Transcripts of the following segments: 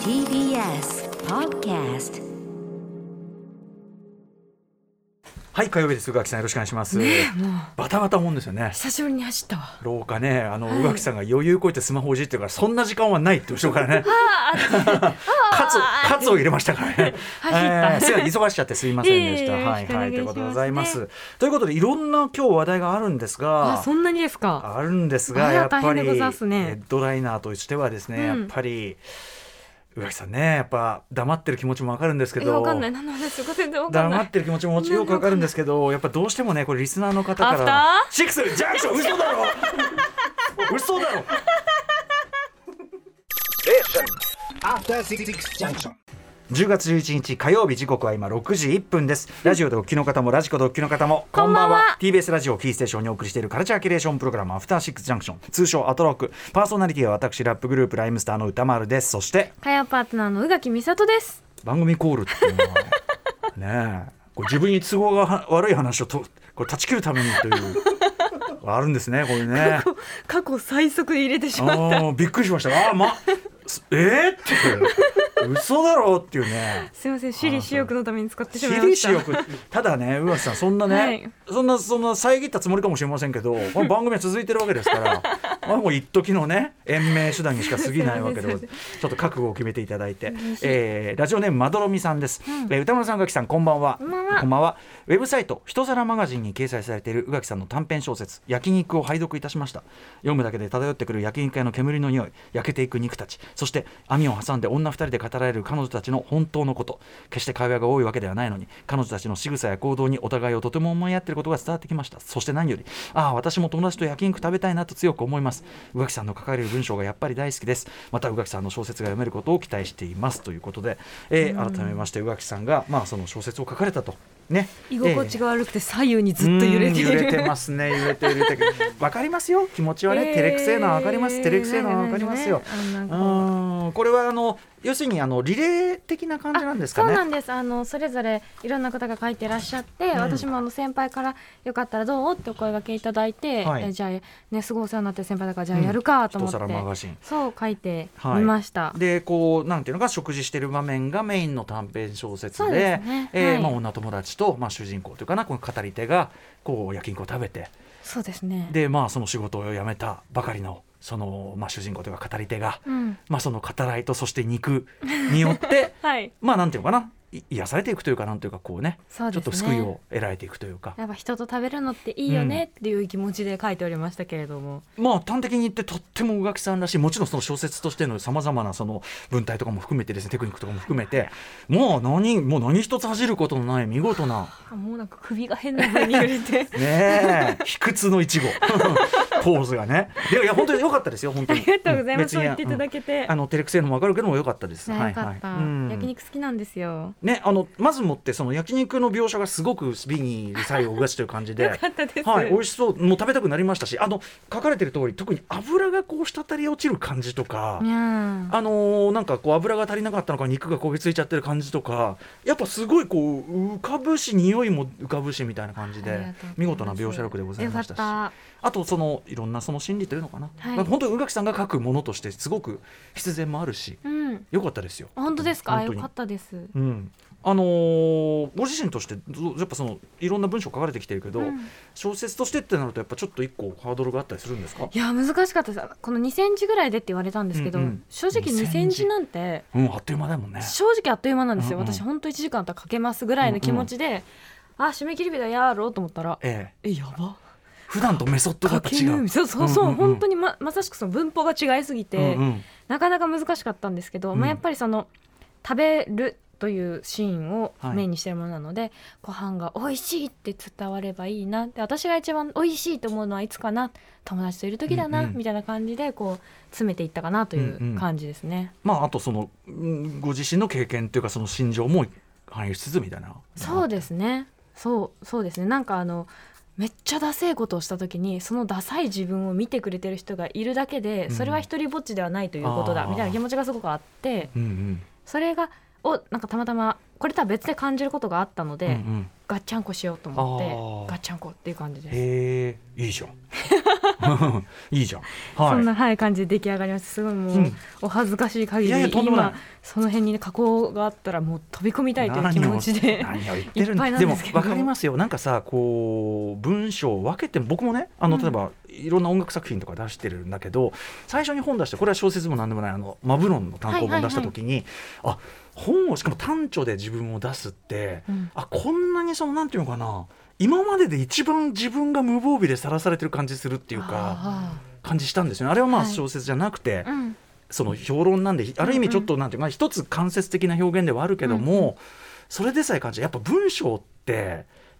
TBS Podcast はい火曜日です。宇垣さんよろしくお願いします、バタバタもんですよね。久しぶりに走ったわ。廊下ねあの、宇垣さんが余裕こいてスマホをいじってるからそんな時間はないって後ろからね。カツカツを入れましたからね。えーせん忙しちゃってすいませんでした、はいはいということでございますということでいろんな今日話題があるんですがあ、そんなにですか。あるんですがやっぱりヘッドライナーとしてはですね、うん。やっぱり宇垣さんねやっぱ黙ってる気持ちもわかるんですけえ、ど。黙ってる気持ちももちろんよくわかるんですけどやっぱどうしてもねこれリスナーの方かアフタらー？シックスジャンクション嘘だろ嘘だろ After Six Junction. 10月11日火曜日時刻は今6時1分です。ラジオでお聞きの方もラジコでお聞きの方もこんばんは。TBS ラジオをキーステーションにお送りしているカルチャーキュレーションプログラムアフターシックスジャンクション通称アトロック。パーソナリティは私ラップグループライムスターの歌丸です。そしてかやパートナーの宇垣美里です。番組コールっていうのはねえこれ自分に都合がは悪い話をとこれ断ち切るためにというあるんですねこれね。過去最速で入れてしまった。びっくりしました。あーますえー、って嘘だろっていうね。すみません、私利私欲のために使ってし私まいました。利私欲。ただね宇垣さんそんなね、はい。そんなそんな遮ったつもりかもしれませんけど この番組は続いてるわけですから まあもう一時のね延命手段にしか過ぎないわけでちょっと覚悟を決めていただいて、えーラジオネームまどろみさんです、えー歌丸さん宇垣さんこんばんは。こんばんは。こんばんは。ウェブサイト人皿マガジンに掲載されている宇垣さんの短編小説焼肉を拝読いたしました。読むだけで漂ってくる焼肉屋の煙の匂い焼けていく肉たちそして網を挟んで女二人で語られる彼女たちの本当のこと。決して会話が多いわけではないのに彼女たちの仕草や行動にお互いをとても思い合っていることが伝わってきました。そして何よりああ私も友達と焼肉食べたいなと強く思います。宇垣さんの書かれる文章がやっぱり大好きです。また宇垣さんの小説が読めることを期待しています。ということで、えー改めまして宇垣さんがまあその小説を書かれたとね。居心地が悪くて左右にずっと揺れて揺れてる。ますね。揺れてる揺れて。るわかりますよ。気持ちはね、照れくせえのはわかります。照れくせえのはわかりますよ、ねうん。これはあの要するにあのリレー的な感じなんですかそうねなんです。あのそれぞれいろんな方が書いてらっしゃって、ん。私もあの先輩から「よかったらどう?」ってお声がけいただいて、はい。えじゃあねすごいお世話になってる先輩だからじゃあやるかと思って、一皿マガジンそう書いてはいみました、でこうなんていうのか食事してる場面がメインの短編小説でですね。はい。えーまあ、女友達と、まあ、主人公というかなこの語り手がこう焼肉を食べて。そうですね。でまあその仕事を辞めたばかりのその、まあ、主人公というか語り手が、うん。まあ、その語らいとそして肉によって はい。まあなんていうのかない癒されていくというかなんていうかこうねね。ちょっと救いを得られていくというか。やっぱ人と食べるのっていいよねっていう気持ちで書いておりましたけれども、まあ端的に言ってとっても宇垣さんらしいもちろんその小説としてのさまざまなその文体とかも含めてですねテクニックとかも含めてもう何もう何一つ恥じることのない見事な。あもうなんか首が変な風に揺れて。ねえ卑屈の一語 ポーズがね。いやいや本当に良かったですよ本当に。ありがとうございます、言っていただけて、うん。あの照れくせえのも分かるけども良かったです。ねよかった、うん。焼肉好きなんですよ。ねあのまずもってその焼肉の描写がすごく美に最後うがちという感じで。よかったです、はい、美味しそう。もう食べたくなりましたしあの書かれてる通り特に油がこう滴り落ちる感じとか、あのーなんかこう油が足りなかったのか肉が焦げついちゃってる感じとかやっぱすごいこう浮かぶし匂いも浮かぶしみたいな感じでありがとうございます。見事な描写力でございましたしあとそのいろんなその心理というのかな、はい。まあ本当に宇垣さんが書くものとしてすごく必然もあるしうん。良かったですよ。本当ですか？よかったです。うん。あのーご自身としてどやっぱそのいろんな文章書かれてきてるけど、うん。小説としてってなるとやっぱちょっと一個ハードルがあったりするんですか？いや難しかったです。この2センチぐらいでって言われたんですけど、うん。うん正直2センチなんてうんあっという間だもんね。正直あっという間なんですよ、うんうん。私本当1時間あったらかけますぐらいの気持ちで、あ締め切り日だやろうと思ったらええ、えやば普段とメソッドが違う。そうそうそう,、うんうんうん。本当にままさしくその文法が違いすぎて、うんうん。なかなか難しかったんですけど、うん。まあ、やっぱりその食べるというシーンをはい。メインにしてるものなので、ご飯が美味しいって伝わればいいなで私が一番美味しいと思うのはいつかな友達といる時だな、うんうん。みたいな感じでこう詰めていったかなというんうん。う感じですね。まああとそのうんご自身の経験というかその心情も反映しつつみたいな。そうですね。そうそうですね。なんかあのめっちゃダセいことをした時にそのダサい自分を見てくれてる人がいるだけで、うん。それは一人ぼっちではないということだみたいな気持ちがすごくあってそれがをなんかたまたまこれとは別で感じることがあったので、うんうん。ガッチャンコしようと思ってガッチャンコっていう感じです。へえいいじゃん。いいじゃん。はい。そんな、はい、感じで出来上がります。すごいもう、うん。お恥ずかしい限りいやいやとんでもない。今その辺にね加工があったらもう飛び込みたいという気持ちで。何を言ってるんでも分かりますよ。なんかさこう文章を分けて僕もねあのうん。例えば、いろんな音楽作品とか出してるんだけど最初に本出してこれは小説でも何でもないあのマブロンの単行本出した時に、あ本をしかも単著で自分を出すって、うん。あこんなにそのなんていうのかな。今までで一番自分が無防備でさらされてる感じするっていうかあ感じしたんですよね。あれはまあはい。小説じゃなくて、ーうん。その評論なんである意味ちょっとなんていうか、まあ一つ間接的な表現ではあるけども、うんうそれでさえ感じやっぱ文章って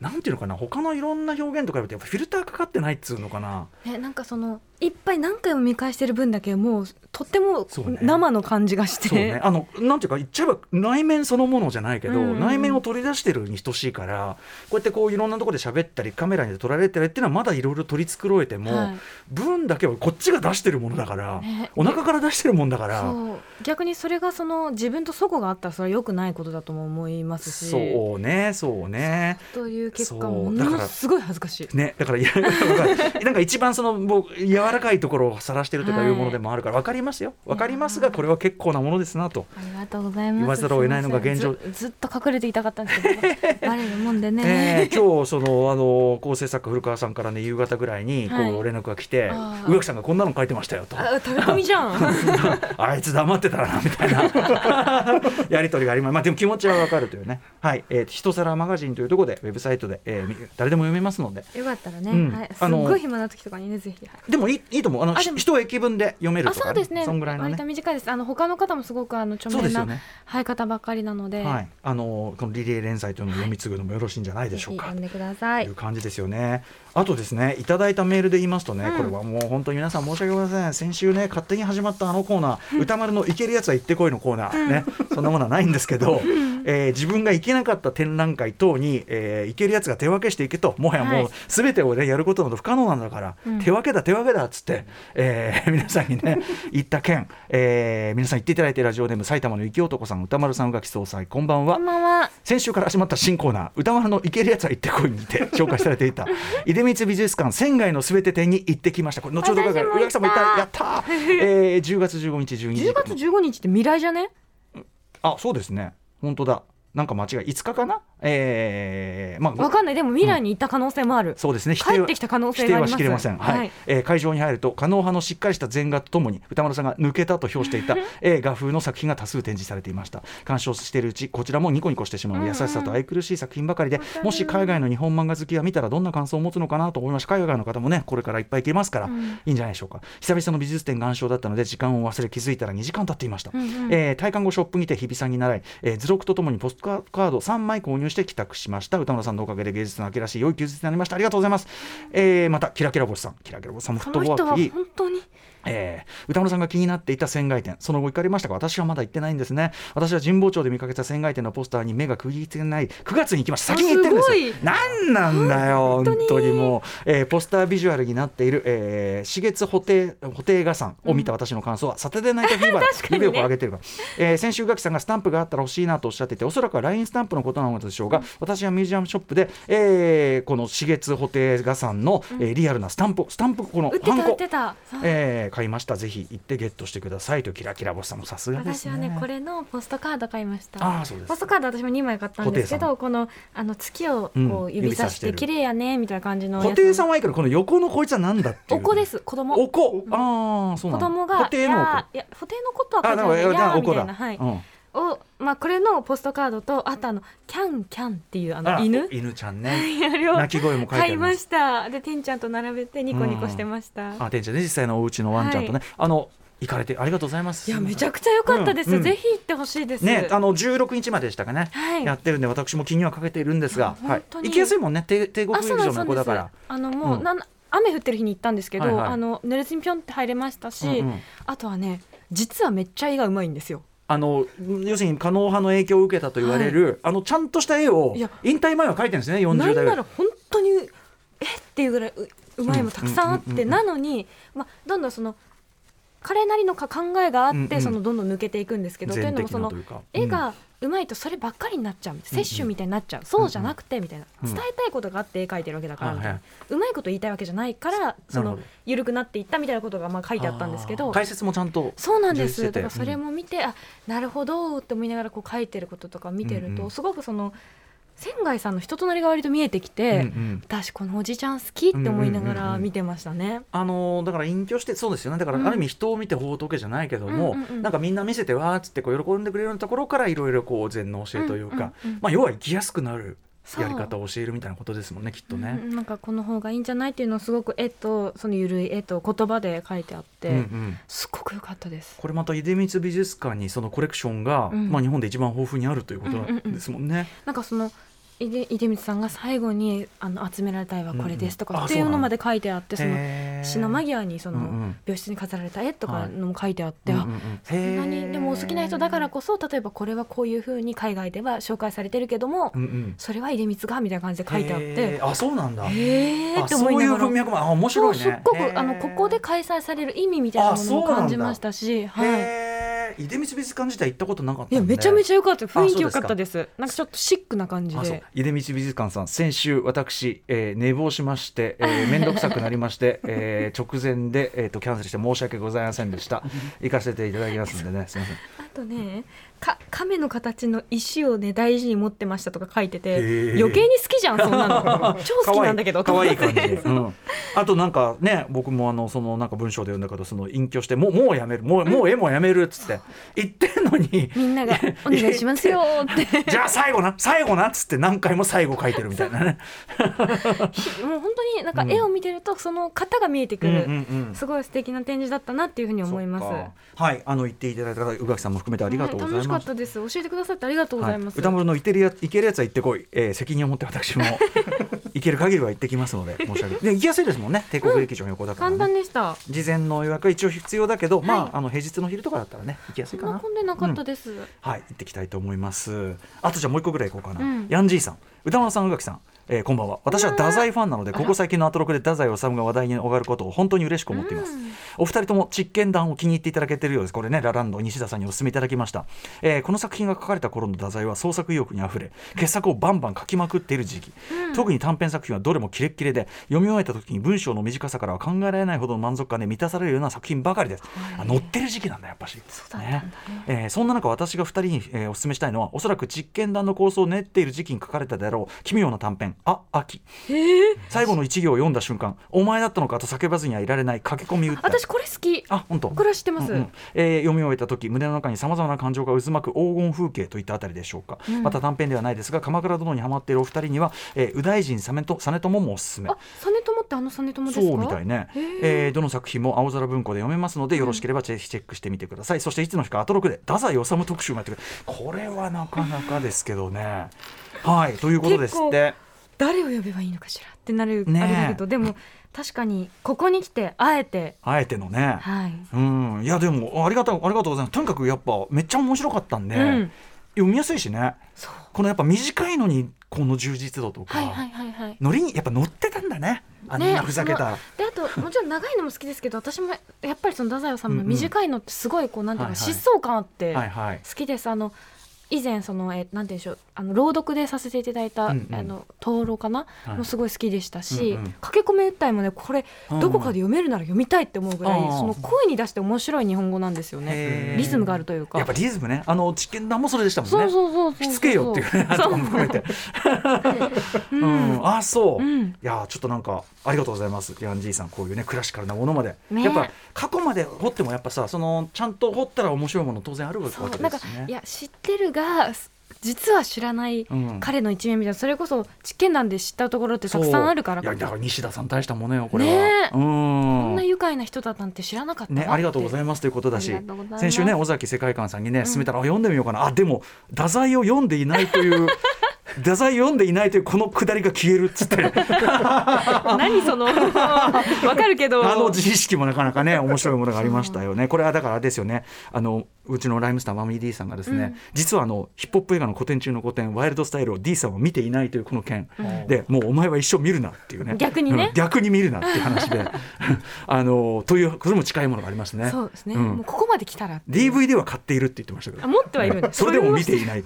なんていうのかな他のいろんな表現とかやっぱフィルターかかってないっつうのかな。ね、なんかそのいっぱい何回も見返してる分だけもうとっても生の感じがして、そうね。あのなんていうか言っちゃえば内面そのものじゃないけど、うん。うんうん内面を取り出してるに等しいからこうやってこういろんなところで喋ったりカメラに撮られたりっていうのはまだいろいろ取り繕えても、はい。文だけはこっちが出してるものだから、ね。お腹から出してるもんだから。逆にそれがその自分と齟齬があったらそれは良くないことだとも思いますし。そうねそうねという結果もだからのすごい恥ずかしい。ね、だからいやなんか一番その僕柔らかいところを晒してるとかいうものでもあるから分かりますよ。分かりますがこれは結構なものですなと。ありがとうございます。言わざるを得ないのが現状。ずずっと隠れていたかったんですけど、バレるもんでね。えー今日そのあの構成作家古川さんからね夕方ぐらいにこはい。う連絡が来てあー。宇垣さんがこんなの書いてましたよと。あ食べ込みじゃん。あいつ黙ってたらなみたいな。やり取りがあります。まあでも気持ちはわかるというね。はい、えー、一皿マガジンというところでウェブサイトで、えーみ誰でも読めますのでよかったらね、うんはい、すっあのごい暇な時とかにねぜひ。はいでもいいいいと思うあのあでも一駅分で読めるあとか、そうですね。そんぐらいのね割と短いです。あの他の方もすごくあの著名な、ねはい方ばっかりなので、はい、あのこのリレー連載というのを読み継ぐのもよろしいんじゃないでぜしょうか。ひ読んでくださいという。感じですよね。あとですね、いただいたメールで言いますとね、うん。これはもう本当に皆さん申し訳ございません。先週ね、勝手に始まったあのコーナー、歌丸のいけるやつは行ってこいのコーナー、ね、そんなものはないんですけど、えー自分が行けなかった展覧会等に、えー行けるやつが手分けしていけと、もはやもはい。うすべてをね、やることなど不可能なんだから、うん。手分けだ手分けだっつって、えー 皆さんにね、言った件、えー皆さん言っていただいてラジオネーム埼玉の雪男さん、歌丸さん、宇垣総裁、こんばんは。こん。ばんは。先週から始まった新コーナー歌丸の行けるやつは行ってこいにて紹介されていた。出 光美術館仙外のすべて店に行ってきました。これ後ほど伺う宇垣さんも行った。やったー、えー、10月15日12時。10月15日って未来じゃね？あそうですね。本当だ。なんか間違い。5日かな？えー、まあわかんない。でも未来に行った可能性もある。そうですね。否帰ってきた可能性があります。否定はしきれません、はい。はい。えー会場に入ると可能派のしっかりした禅画とともに歌丸さんが抜けたと評していた、えー画風の作品が多数展示されていました。鑑賞しているうちこちらもニコニコしてしまう。優しさと愛くるしい作品ばかりで、もし海外の日本漫画好きが見たらどんな感想を持つのかなと思いました海外の方もねこれからいっぱい行けますから、うん。いいんじゃないでしょうか。久々の美術展鑑賞だったので時間を忘れ気づいたら2時間経っていました、うんうん。えー、体感後ショップにて日比さんに習い、えー図録とともにポストカード3枚購入して帰宅しました。歌村さんのおかげで芸術の秋らしい良い休日になりました。ありがとうございます、えー、またキラキラ星さん。キラキラ星さんもフットワークいい。本当に。えー歌村さんが気になっていた船外店その後行かれましたが私はまだ行ってないんですね。私は神保町で見かけた船外店のポスターに目が釘付けない。9月に行きました。先に行ってるんですよ。すごい。なんだよ本本当にもう、えーポスタービジュアルになっている、えー、紫月布袋布袋画賛を見た私の感想は、サテデーナイトフィーバー 確かにね。指を上げてるから、えー先週垣さんがスタンプがあったら欲しいなとおっしゃっていておそらくは LINE スタンプのことなのでしょうが、私はミュージアムショップで、えーこの紫月布袋画賛の、えーリアルなスタンプスタンプこのハンコ。えー買いました。ぜひ行ってゲットしてください。とキラキラボスさんもさすがですね。私はねこれのポストカード買いました。ああそうですポストカード私も2枚買ったんですけどこのあの月をうんこう指さして綺麗やねみたいな感じの布袋さんはいいからこの横のこいつは何だっていう。お子です子供。お子。ああそうなんだ。子供が布袋のいや布袋のことは書いてないややーお子だ。みたいなはい。うんをまあこれのポストカードとあとあのキャンキャンっていうあのあ犬。犬ちゃんね。鳴き声も書いてあ買いまりますした。でてんちゃんと並べてニコニコしてました、あ店長ね。実際のお家のワンちゃんとね、あの行かれてありがとうございます。いやめちゃくちゃ良かったです、うんうん。ぜひ行ってほしいです。ね、あの16日まででしたかね、はい。やってるんで私も気にはかけているんですが、はい。行きやすいもんね。帝帝国あ劇場の横だから。あのもう、うん。なん雨降ってる日に行ったんですけど、はいはい。あの濡れずにぴょんって入れましたし、うんうん。あとはね実はめっちゃ絵がうまいんですよあの要するに可能派の影響を受けたと言われる、あのちゃんとした絵を引退前は描いてるんですね40なん代ないら本当にえ？っていうぐらいううまいもたくさんあって、なのに、まあ、どんどんその彼なりのか考えがあって、うんうん。そのどんどん抜けていくんですけどという全のもその絵がうまいとそればっかりになっちゃう。摂取みたいになっちゃう、そうじゃなくてみたいな、うん。伝えたいことがあって絵描いてるわけだからみたいな、はいはうまいこと言いたいわけじゃないからその緩くなっていったみたいなことがまあ書いてあったんですけど解説もちゃんとそうなんです。だからそれも見て、あなるほどって思いながらこう書いてることとか見てると、うんうん。すごくその仙外さんの人となりが割と見えてきて、うんうん。私このおじちゃん好きって思いながら見てましたね。あのーだから隠居してそうですよね。だからうん。ある意味人を見て仏じゃないけども、うんうんうんなんかみんな見せてわーっつってこう喜んでくれるようなところからいろいろこう禅の教えというか、まあ要は生きやすくなるやり方を教えるみたいなことですもんねきっとね。うんなんかこの方がいいんじゃないっていうのをすごく絵とそのゆるい絵と言葉で書いてあって、うんうん。すごく良かったです。これまた出光美術館にそのコレクションが、うん。まあ、日本で一番豊富にあるということなんですもんね。なんかその出出光さんが最後にあの集められた絵はこれですとか、っていうのまで書いてあってその死の間際にその、病室に飾られた絵とはい。かのも書いてあって、そんなにでもお好きな人だからこそ例えばこれはこういうふうに海外では紹介されてるけども、それは出光がみたいな感じで書いてあって。あそうなんだ。へー。ってあそういう思いながら。文脈もあ面白いね。すっごくあのここで開催される意味みたいなものも感じましたし、はい。出光美術館自体行ったことなかったんで。いやめちゃめちゃ良かった。雰囲気良かったです。なんかちょっとシックな感じで。出光美術館さん先週私、えー寝坊しまして、えー、面倒くさくなりまして、えー直前で、えー、とキャンセルして申し訳ございませんでした。行かせていただきますんでね。すみません。あとねか亀の形の石をね大事に持ってましたとか書いてて余計に好きじゃんそんなの。超好きなんだけど可愛いい感じ、うん、あとなんかね僕もあのそのなんか文章で読んだけどその隠居してもうもうやめる。もうもう絵もやめるっつって言ってんのに。みんなが「お願いしますよ」って。じゃあ最後な最後なっつって何回も最後書いてるみたいなね。ひもう本当になんか絵を見てるとその型が見えてくる、うんうんうん。すごい素敵な展示だったなっていうふうに思います。はいあの言っていただいた方宇垣さんも含めてありがとうございます、かったです。教えてくださってありがとうございます、はい、歌丸のいてるやいけるやつは行ってこい、えー、責任を持って私も 行ける限りは行ってきますので申し訳ないで行きやすいですもんね。帝国劇場の横だから、ね。簡単でした。事前の予約は一応必要だけど、まはい。ああの平日の昼とかだったらね行きやすいかな。そんな混んでなかったです、はい行ってきたいと思います。あとじゃあもう一個ぐらい行こうかな、うん。ヤンジーさん。歌丸さん宇垣さんえーこんばんは。私は太宰ファンなのでここ最近のアトロクで太宰治が話題に上がることを本当に嬉しく思っています、うん。お二人とも実験談を気に入っていただけているようです。これねラランド西田さんにお勧めいただきました、えーこの作品が書かれた頃の太宰は創作意欲にあふれ傑作をバンバン書きまくっている時期、特に短編作品はどれもキレッキレで読み終えた時に文章の短さからは考えられないほどの満足感で満たされるような作品ばかりです、あ乗ってる時期なんだやっぱし。そうだったんだね。えーそんな中私が2人に、えーお勧めしたいのはおそらく実験談の構想を練っている時期に書かれたであろう奇妙な短編「あ秋」最後の一行を読んだ瞬間「お前だったのか」と叫ばずにはいられない駆け込み歌私これ好き。あ本当？これは知ってます、うんうん。えー読み終えた時胸の中にさまざまな感情が渦巻く黄金風景といったあたりでしょうか、うん。また短編ではないですが鎌倉殿にハマっているお二人には、えー、右大臣実朝もおすすめ。あ実朝ってあの実朝ですか？そうみたいね。へー、えーどの作品も青空文庫で読めますのでよろしければぜひチェックしてみてください、そしていつの日かアトロクで太宰治特集もやってくるこれはなかなかですけどね。はいということですって誰を呼べばいいのかしらってなる、ねえ。あれだけどでも確かにここに来てあえて。あえてのね、はい、うん。いやでもありがとうありがとうございます。とにかくやっぱめっちゃ面白かったんで、うん。読みやすいしね。そう。このやっぱ短いのにこの充実度とか、はいはいはいはい。ノリにやっぱ乗ってたんだね。あんなふざけた、であともちろん長いのも好きですけど私もやっぱりその太宰治の短いのってすごいこうなんていうかはいはい。疾走感あってはいはい。好きです。あの以前そのえなんていうんでしょうあの朗読でさせていただいた、うんうん。あの灯籠かな、はい。もすごい好きでしたし、うんうん。駆け込め訴えもねこれうんどこかで読めるなら読みたいって思うぐらい、その声に出して面白い日本語なんですよへねー。リズムがあるというか。やっぱリズムねあの実験談もそれでしたもんね。そうそうそうそうしつけよっていうねとかも含めて。う。うん。ん、あそう、うん。いやちょっとなんかありがとうございます。ヤンジーさんこういうねクラシカルなものまで、ね。やっぱ過去まで掘ってもやっぱさそのちゃんと掘ったら面白いもの当然あるわそうけなんかいや知ってるが実は知らないうん。彼の一面みたいなそれこそ実験談で知ったところってたくさんあるからいやだから西田さん大したものよこれは、ねえ。うん。こんな愉快な人だったなんて知らなかったね、ありがとうございますということだし。先週ね尾崎世界観さんにね勧めたら、あ読んでみようかな。あでも太宰を読んでいないという太宰読んでいないというこのくだりが消えるっつって。何その。わかるけど。あの自意識もなかなかね面白いものがありましたよね。これはだからですよね。あのうちのライムスターマミー D さんがですね、実はあのヒップホップ映画の古典中の古典ワイルドスタイルを D さんは見ていないというこの件、でもうお前は一生見るなっていうね。逆にね。うん。逆に見るなっていう話で。あのというこれも近いものがありますね。そうですね、ん。もうここまで来たら DVD は買っているって言ってましたけど。あ持ってはいるんです。それでも見ていない、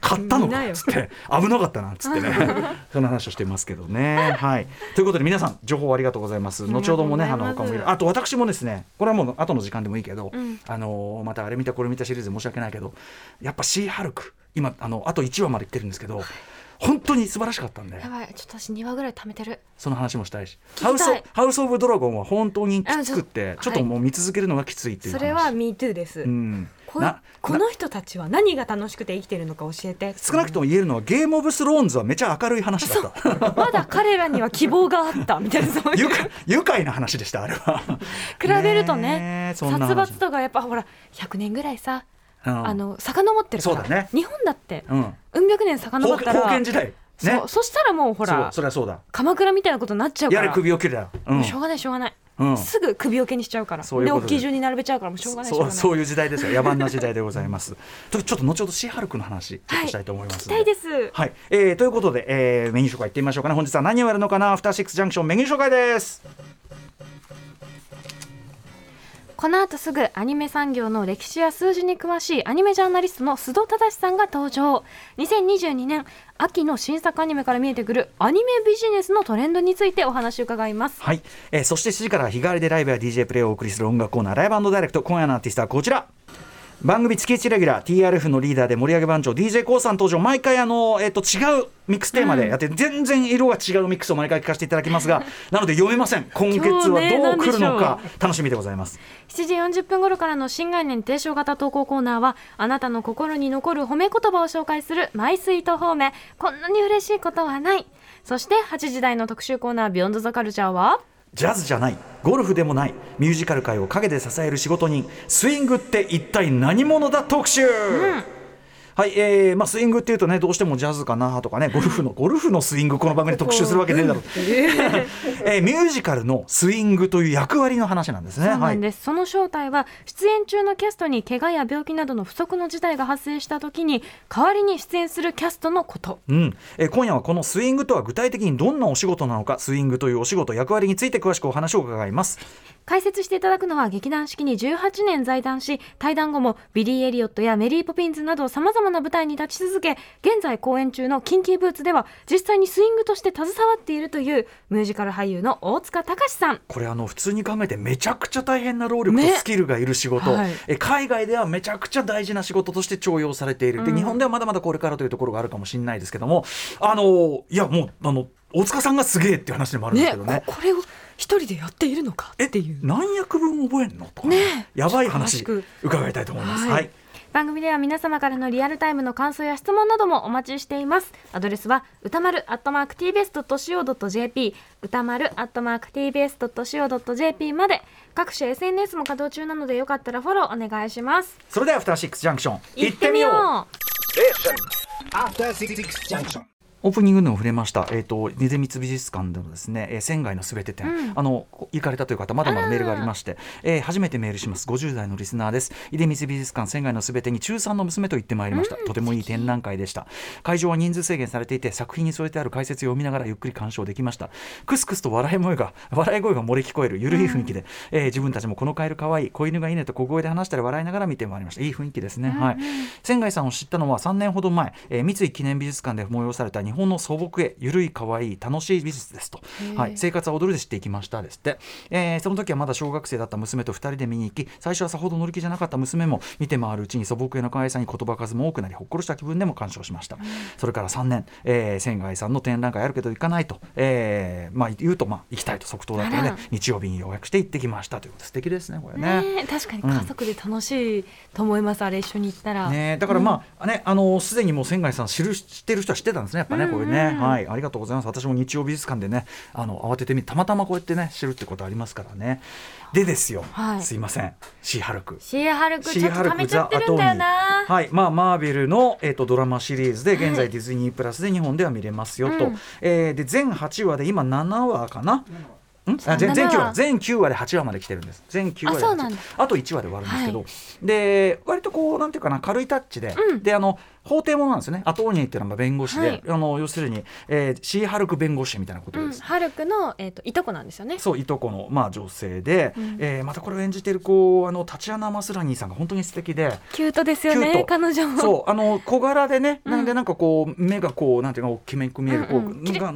買ったのかっつって。危なかったなっつってね。そんな話をしてますけどね。はい、ということで皆さん情報ありがとうございます。後ほどもねあの他もいる。あと私もですねこれはもう後の時間でもいいけど、ん。あのまたあれ見たこれ見たシリーズで申し訳ないけどやっぱシーハルク今あのあと1話までいってるんですけど本当に素晴らしかったんで。やばい。ちょっと私2話ぐらい貯めてる。その話もしたいし。ハウスハウス・オブ・ドラゴンは本当にきつくってあちょっともう見続けるのがきついっていう話。それは MeToo です、うんこの人たちは何が楽しくて生きてるのか教えて少なくとも言えるのはゲームオブスローンズはめちゃ明るい話だった。まだ彼らには希望があったみたいなそういう愉快な話でしたあれは。比べるとね殺伐とかやっぱほら100年ぐらいさ、うんあの遡ってるからそうだね日本だってうん。うん百年遡封ったら建時代ね。そうそしたらもうほらそりゃそうだ。鎌倉みたいなことになっちゃうかやれら首を切れだ。うん。しょうがないしょうがない、うん。すぐ首をけにしちゃうから。そういうでで大きい順に並べちゃうからもうしょうがないそうそういう時代ですよ。野蛮な時代でございます。とちょっと後ほどシーハルクの話ちょっとしたいと思いますの聞きたいです。はい、えー、ということで、えー、メニュー紹介いってみましょうかね。本日は何をやるのかなアフターシックスジャンクションメニュー紹介ですこの後すぐアニメ産業の歴史や数字に詳しいアニメジャーナリストの須戸正さんが登場。2022年秋の新作アニメから見えてくるアニメビジネスのトレンドについてお話を伺います。はい、えー、そして7時から日替わりでライブや DJ プレイをお送りする音楽コーナーライブダイレクト。今夜のアーティストはこちら。番組月1レギュラー TRF のリーダーで盛り上げ番長 d j k o さん登場。毎回あの、えっと違うミックステーマでやって、全然色が違うミックスを毎回聞かせていただきますが なので読めません。今月はどう来るのか楽しみでございます。7時40分頃からの新概念提唱型投稿コーナーはあなたの心に残る褒め言葉を紹介するマイスイート褒めこんなに嬉しいことはない。そして8時台の特集コーナービヨンドザカルチャーは？ジャズじゃないゴルフでもないミュージカル界を陰で支える仕事人スイングって一体何者だ特集、はい、えーまあ、スイングっていうとねどうしてもジャズかなとかねゴルフのゴルフのスイングこの番組で特集するわけねえだろう、えーミュージカルのスイングという役割の話なんですね。そうなんはです、その正体は出演中のキャストに怪我や病気などの不測の事態が発生した時に代わりに出演するキャストのこと。いうん。えー今夜はこのスイングとは具体的にどんなお仕事なのかスイングというお仕事役割について詳しくお話を伺います。解説していただくのは劇団四季に18年在団し退団後もビリー・エリオットやメリー・ポピンズなどさまざまな舞台に立ち続け現在公演中の「キンキーブーツ」では実際にスイングとして携わっているというミュージカル俳優の大塚隆さん。これあの普通に考えてめちゃくちゃ大変な労力とね。スキルがいる仕事、はい。え海外ではめちゃくちゃ大事な仕事として重用されている、でうん。日本ではまだまだこれからというところがあるかもしれないですけども。あのいやもうあの大塚さんがすげえっていう話でもあるんですけどね。ここれを一人でやっているのかっていう。何役分覚えんのとか、ね。やばい話く。伺いたいと思います。はい。はい番組では皆様からのリアルタイムの感想や質問などもお待ちしています。アドレスは歌丸 @tbs.co.jp 歌丸 @tbs.co.jp まで。各種 SNS も稼働中なのでよかったらフォローお願いします。それではアフターシックスジャンクション。行ってみよう。Station. After Six Junction. オープニングでも触れました、えー、と出光美術館でのですね、えー、仙外のすべて展、うん。あの行かれたという方まだまだメールがありまして、えー初めてメールします。50代のリスナーです。出光美術館仙外のすべてに中3の娘と行ってまいりました、とてもいい展覧会でした。会場は人数制限されていて作品に添えてある解説を読みながらゆっくり鑑賞できました。クスクスと笑い声が笑い声が漏れ聞こえるゆるい雰囲気で、えー自分たちもこのカエルかわいい子犬がいいねと小声で話したり笑いながら見てまいりました。いい雰囲気ですね、はい。仙外さんを知ったのは3年ほど前、えー三井記念美術館で催された日本の素朴へゆるい可愛い楽しい美術ですと、はい、生活は踊るで知っていきましたですって、えーその時はまだ小学生だった娘と2人で見に行き最初はさほど乗り気じゃなかった娘も見て回るうちに素朴への可愛さに言葉数も多くなりほっこりした気分でも鑑賞しました、それから3年、えー、仙外さんの展覧会あるけど行かないと、えーまあ、言うと、まあ、行きたいと即答だったので日曜日に予約して行ってきましたということで素敵ですねこれね。ねえ確かに家族で楽しいと思います、あれ一緒に行ったら、ね、だからまあ、ねあのすでにもう仙外さん知る知ってる人は知ってたんですねやっぱね、ね、これね、はい、ありがとうございます。私も日曜美術館でね、あの慌ててみたまたまこうやってね、知るってことありますからね。でですよ、はい。すいません、シーハルク。シーハルクシーちょっと溜めちゃってるんだよな。はい、まあマーベルのえっ、とドラマシリーズで現はい。在ディズニープラスで日本では見れますよと。うん。えーで全8話で今7話かな？ん。あ全7全9話。話全9話で8話まで来てるんです。全9話で8あと1話で終わるんですけど、はで割とこうなんていうかな軽いタッチで、うん。であの法廷ものなんですよね。アトーニーっていうのが弁護士で、はい。あの要するに、えーシーハルク弁護士みたいなことうん、です、ハルクの、えー、といとこなんですよね。そういとこの、まあ、女性で、うん。えーまたこれを演じてる子あのタチアナ・マスラニーさんが本当に素敵で。キュートですよね、彼女も。そうあの小柄でね、うん。なんでなんかこう目がこうなんていうか大きめく見える、こううん。うんか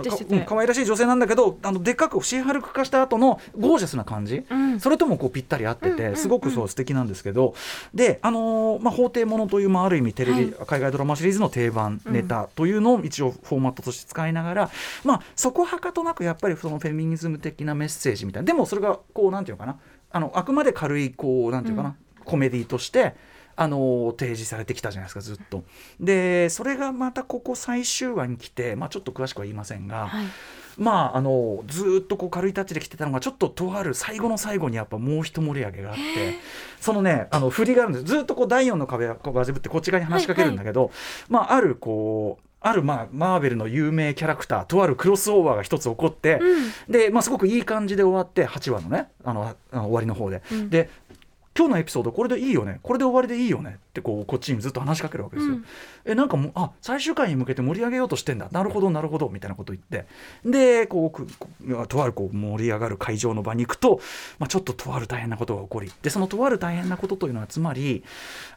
可愛らしい女性なんだけどあのでっかくシーハルク化した後のゴージャスな感じ、うん。それともこうぴったり合ってて、うんうんうんすごくそう素敵なんですけど。であのーまあ法廷ものという、まあ、ある意味テレビ、海外ドラマシリーズの定番ネタというのを一応フォーマットとして使いながら、まあそこはかとなくやっぱりそのフェミニズム的なメッセージみたいな。でもそれがこうなんていうのかな。あのあくまで軽いこうなんていうかな、コメディとして。あの提示されてきたじゃないですかずっと。でそれがまたここ最終話に来て、まあ、ちょっと詳しくは言いませんが、はいまああのずーっとこう軽いタッチで来てたのがちょっととある最後の最後にやっぱもう一盛り上げがあってそのねあの振りがあるんです。ずっとこう第四の壁をこうバズってこっち側に話しかけるんだけど、まああるこうあるまあマーベルの有名キャラクターとあるクロスオーバーが一つ起こって、で、まあ、すごくいい感じで終わって8話のねあのあの終わりの方で、うんで今日のエピソードこれでいいよね？これで終わりでいいよね？ってこうこっちにずっと話しかけるわけですよ。うん。えなんかもうあ最終回に向けて盛り上げようとしてんだ。なるほどなるほど。みたいなこと言って。でこうとあるこう盛り上がる会場の場に行くと、まあ、ちょっととある大変なことが起こり。でそのとある大変なことというのはつまり、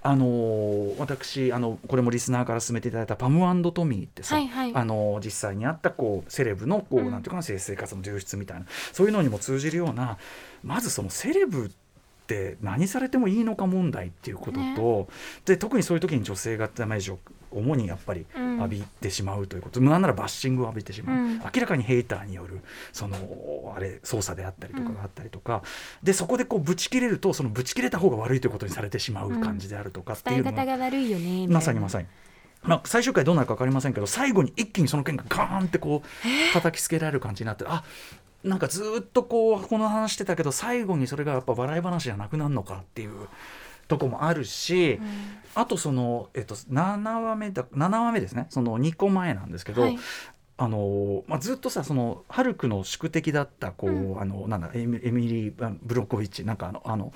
あのー私あのこれもリスナーから勧めていただいたパムトミーってさ、はいはい。あのー実際にあったこうセレブのこう、うん。なんていうかな性生活の流出みたいなそういうのにも通じるようなまずそのセレブって何されてもいいのか問題っていうことと、で特にそういう時に女性がダメージを主にやっぱりうん。浴びてしまうということ、なんならバッシングを浴びてしまう、うん。明らかにヘイターによるそのあれ操作であったりとかがあったりとか、でそこでこうぶち切れるとそのぶち切れた方が悪いということにされてしまう感じであるとかっていうのが、ねまさにまさに。まあ、最終回どうなるか分かりませんけど最後に一気にその件がガーンってこう叩きつけられる感じになってあなんかずっとこうこの話してたけど最後にそれがやっぱ笑い話じゃなくなるのかっていうとこもあるし、あとその、えっと、7話目だ7話目ですね。その2個前なんですけど、はい。あのまあ、ずっとさそのハルクの宿敵だったこう、うん。あのなんだエミリー・あブロッコビッチなんかあのあの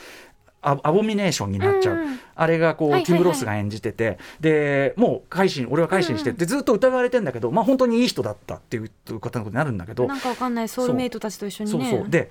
アアボミネーションになっちゃう、うんうん。あれがこう、はいはいはい。ティム・ロスが演じてて。でもう改心俺は改心して、うんでずっと疑われてんだけど、まあ、本当にいい人だったっていう方のことになるんだけど。なんかわかんない。ソウルメイトたちと一緒にそうねそう。で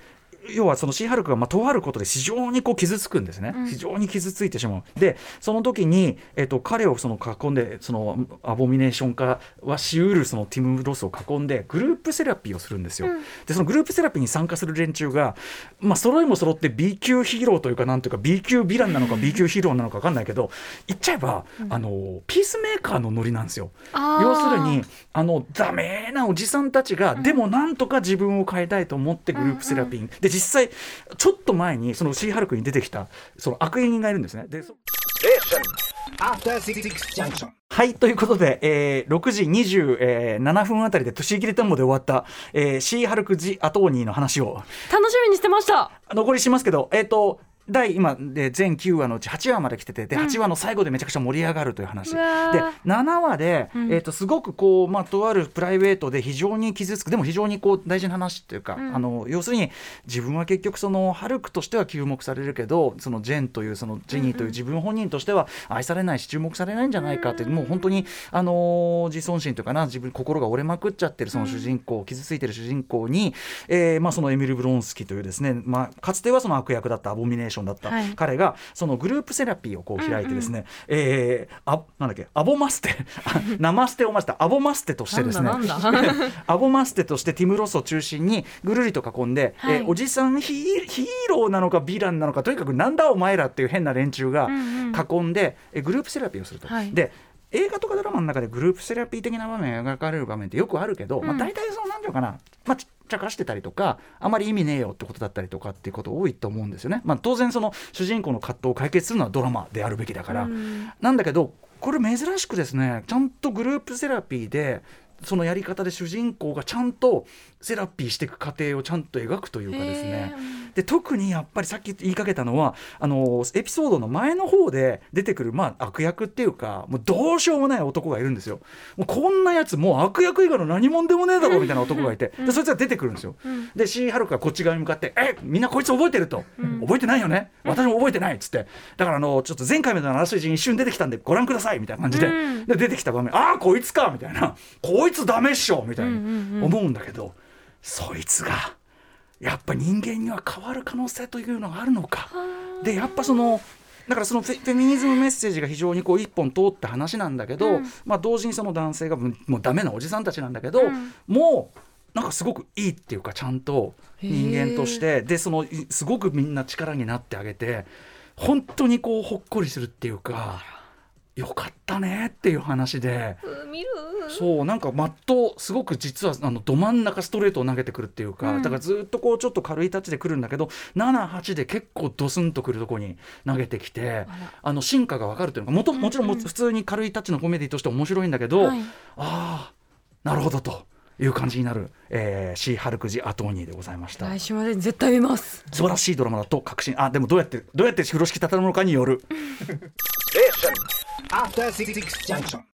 要はそのシーハルクがまあとあることで非常にこう傷つくんですね、うん。非常に傷ついてしまう。でその時に、えっと彼をその囲んでそのアボミネーション化はしうるそのティム・ロスを囲んでグループセラピーをするんですよ、うん。でそのグループセラピーに参加する連中がまあ揃いも揃って B 級ヒーローというかなんというか B 級ヴィランなのか B 級ヒーローなのか分かんないけど言っちゃえば、あのピースメーカーのノリなんですよ。要するにあのダメなおじさんたちが、でもなんとか自分を変えたいと思ってグループセラピーに、で実際ちょっと前にそのシーハルクに出てきたその悪人がいるんですね。でそ.はいということで、えー6時27分あたりで年切れともで終わった、えーシーハルク・ジ・アトーニーの話を。楽しみにしてました。残りしますけどえっ、と第今で全9話のうち8話まで来ててで8話の最後でめちゃくちゃ盛り上がるという話、うわでー7話で、うん。えー、とすごくこう、まあ、とあるプライベートで非常に傷つく。でも非常にこう大事な話っていうか、うん。あの要するに自分は結局そのハルクとしては注目されるけどそのジェンというそのジェニーという自分本人としては愛されないし注目されないんじゃないかって、もう本当に、あのー自尊心というかな自分心が折れまくっちゃってるその主人公、傷ついてる主人公に、えーまあ、そのエミル・ブロンスキというですね、まあ、かつてはその悪役だったアボミネーションだったはい。彼がそのグループセラピーをこう開いてですね、えーあなんだっけアボマステあ ナマステをました。アボマステとしてですね。アボマステとしてティム・ロスを中心にぐるりと囲んで、はい。えーおじさんヒーローなのかヴィランなのかとにかくなんだお前らっていう変な連中がうんうん。囲んで、えーグループセラピーをすると。はい。で映画とかドラマの中でグループセラピー的な場面が描かれる場面ってよくあるけど、まあ、うん大体そのなんていうのかな、まあ、ちゃかしてたりとかあまり意味ねえよってことだったりとかっていうこと多いと思うんですよね。まあ、当然その主人公の葛藤を解決するのはドラマであるべきだから、うんなんだけどこれ珍しくですねちゃんとグループセラピーでそのやり方で主人公がちゃんとセラピーしていく過程をちゃんと描くというかですね。で特にやっぱりさっき言いかけたのはあのエピソードの前の方で出てくる、まあ、悪役っていうかもうどうしようもない男がいるんですよ。もうこんなやつもう悪役以外の何者でもねえだろうみたいな男がいてでそいつが出てくるんですよ、でシーハルクがこっち側に向かって「えみんなこいつ覚えてる?」と「覚えてないよね。私も覚えてない」っつって。だからあのちょっと前回までのあらすじに一瞬出てきたんでご覧くださいみたいな感じで,、で出てきた場面「ああこいつか」みたいな「こいつダメっしょ」みたいに思うんだけど、そいつがやっぱ人間には変わる可能性というのがあるのか。でやっぱそのだからそのフェミニズムメッセージが非常にこう一本通った話なんだけど、まあ、同時にその男性がもうダメなおじさんたちなんだけど、もうなんかすごくいいっていうかちゃんと人間として。でそのいすごくみんな力になってあげて本当にこうほっこりするっていうかよかったねっていう話で。見る？そうなんかマットすごく実はあのど真ん中ストレートを投げてくるっていうか、うん。だからずっとこうちょっと軽いタッチでくるんだけど78で結構ドスンとくるとこに投げてきてあの進化が分かるというのがもともちろんもう普通に軽いタッチのコメディとして面白いんだけど、はい。ああなるほどという感じになる、えーシーハルクジ・アトーニーでございました。来週までに絶対見ます。素晴らしいドラマだと確信。あでもどうやってどうやって風呂敷畳むのかによる. After Six Junction.